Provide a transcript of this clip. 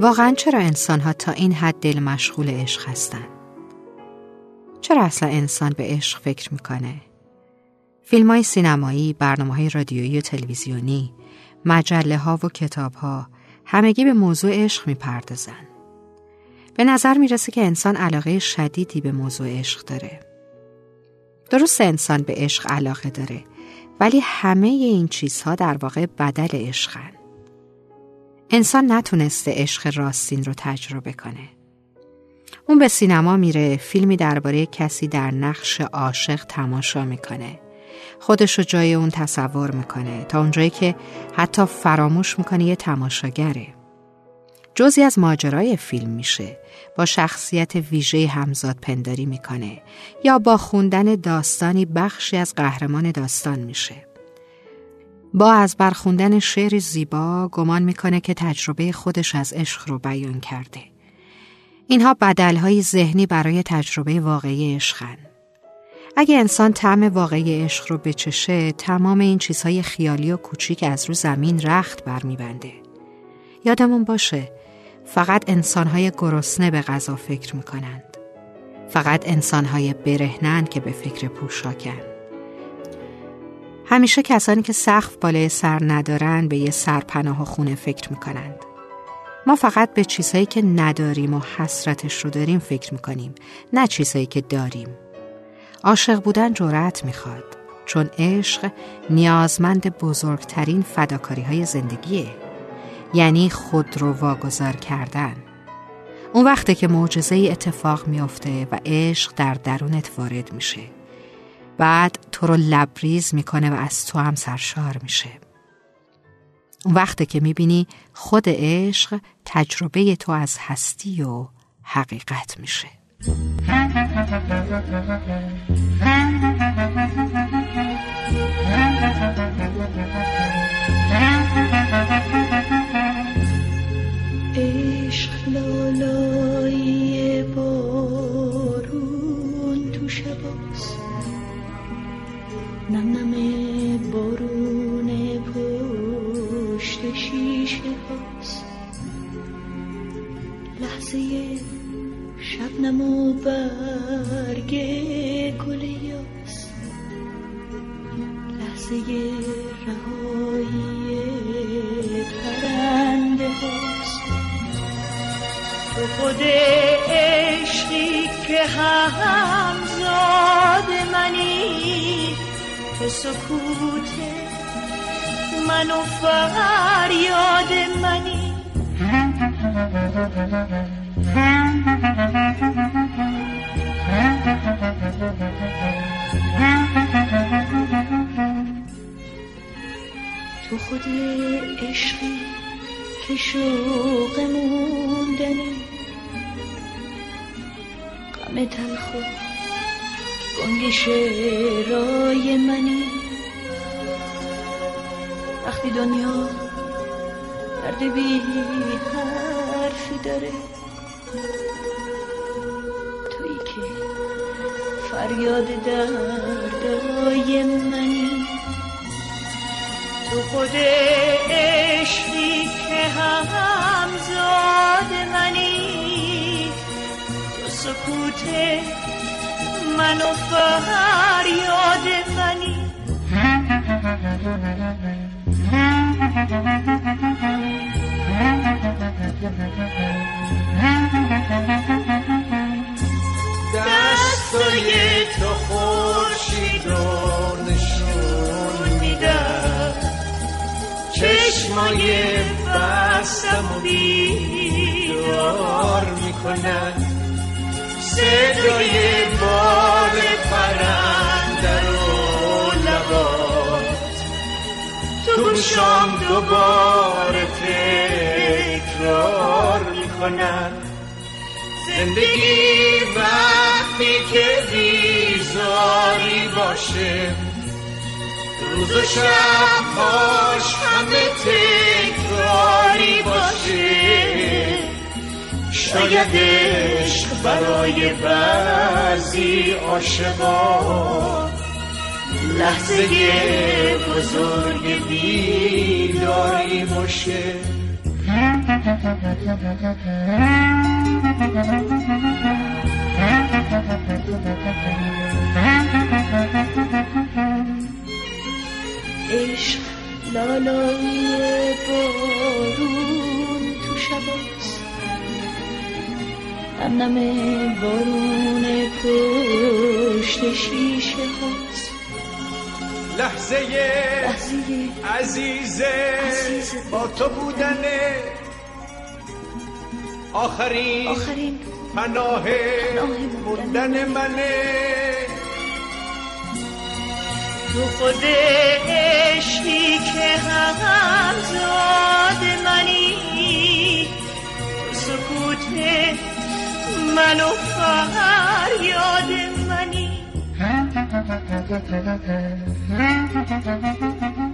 واقعا چرا انسان ها تا این حد دل مشغول عشق هستند؟ چرا اصلا انسان به عشق فکر می‌کنه؟ فیلم های سینمایی، برنامه های رادیویی و تلویزیونی، مجله ها و کتاب ها همگی به موضوع عشق می‌پردازن. به نظر می‌رسه که انسان علاقه شدیدی به موضوع عشق داره. درست انسان به عشق علاقه داره ولی همه این چیزها در واقع بدل عشقن. انسان نتونسته عشق راستین رو تجربه کنه. اون به سینما میره فیلمی درباره کسی در نقش عاشق تماشا می‌کنه. خودش رو جای اون تصور می‌کنه تا اونجایی که حتی فراموش می‌کنه یه تماشاگره. جزی از ماجرای فیلم میشه با شخصیت ویژه همزاد پنداری می‌کنه یا با خوندن داستانی بخشی از قهرمان داستان میشه. با از برخوندن شعر زیبا گمان می‌کنه که تجربه خودش از عشق رو بیان کرده. اینها بدلهای ذهنی برای تجربه واقعی عشقن. اگه انسان طعم واقعی عشق رو بچشه تمام این چیزهای خیالی و کوچیک از رو زمین رخت برمیبنده. یادمون باشه فقط انسانهای گرسنه به غذا فکر می‌کنند. فقط انسانهای برهنن که به فکر پوشاکن. همیشه کسانی که سقف بالای سر ندارن به یه سرپناه و خونه فکر می‌کنند. ما فقط به چیزهایی که نداریم و حسرتش رو داریم فکر می‌کنیم نه چیزهایی که داریم. عاشق بودن جرأت می‌خواد چون عشق نیازمند بزرگترین فداکاری های زندگیه یعنی خود رو واگذار کردن اون وقته که معجزه اتفاق میافته و عشق در درونت وارد میشه بعد تو رو لبریز می‌کنه و از تو هم سرشار میشه. اون وقته که می‌بینی خود عشق تجربه تو از هستی و حقیقت میشه. عشق لالایی پشت شیشه هاست لحظه شبنم و برگ گل یاس. لحظه رهایی پرنده هاست. تو خود عشقی که همزاد منی به سکوت من و فریاد منی. تو خود عشقی که شوق موندنی. غم تلخ و گنگ شعرای منی. وقتی دنیا درد بی حرفی داره تویی که فریاد دردای منی. تو خود عشقی که همزاد منی. تو سکوت من و فریاد منی. رو نشون میدن چشمای بستم و بیدار می‌کنن صدای بال پرنده رو لبات تو گوشام دوباره تکرار می‌کنن زندگی وقتی که باشه. روز و شبهاش همه تکراری باشه. شاید عشق برای بعضی عاشقا لحظه بزرگ بیداری باشه. عشق لالایی بارون تو شباست هم نم بارون پشت شیشه هاست. لحظه عزیزه با تو بودنه آخرین, آخرین پناه موندن منه. تو خود عشقی که زاد منی. سکوت منو فریاد منی.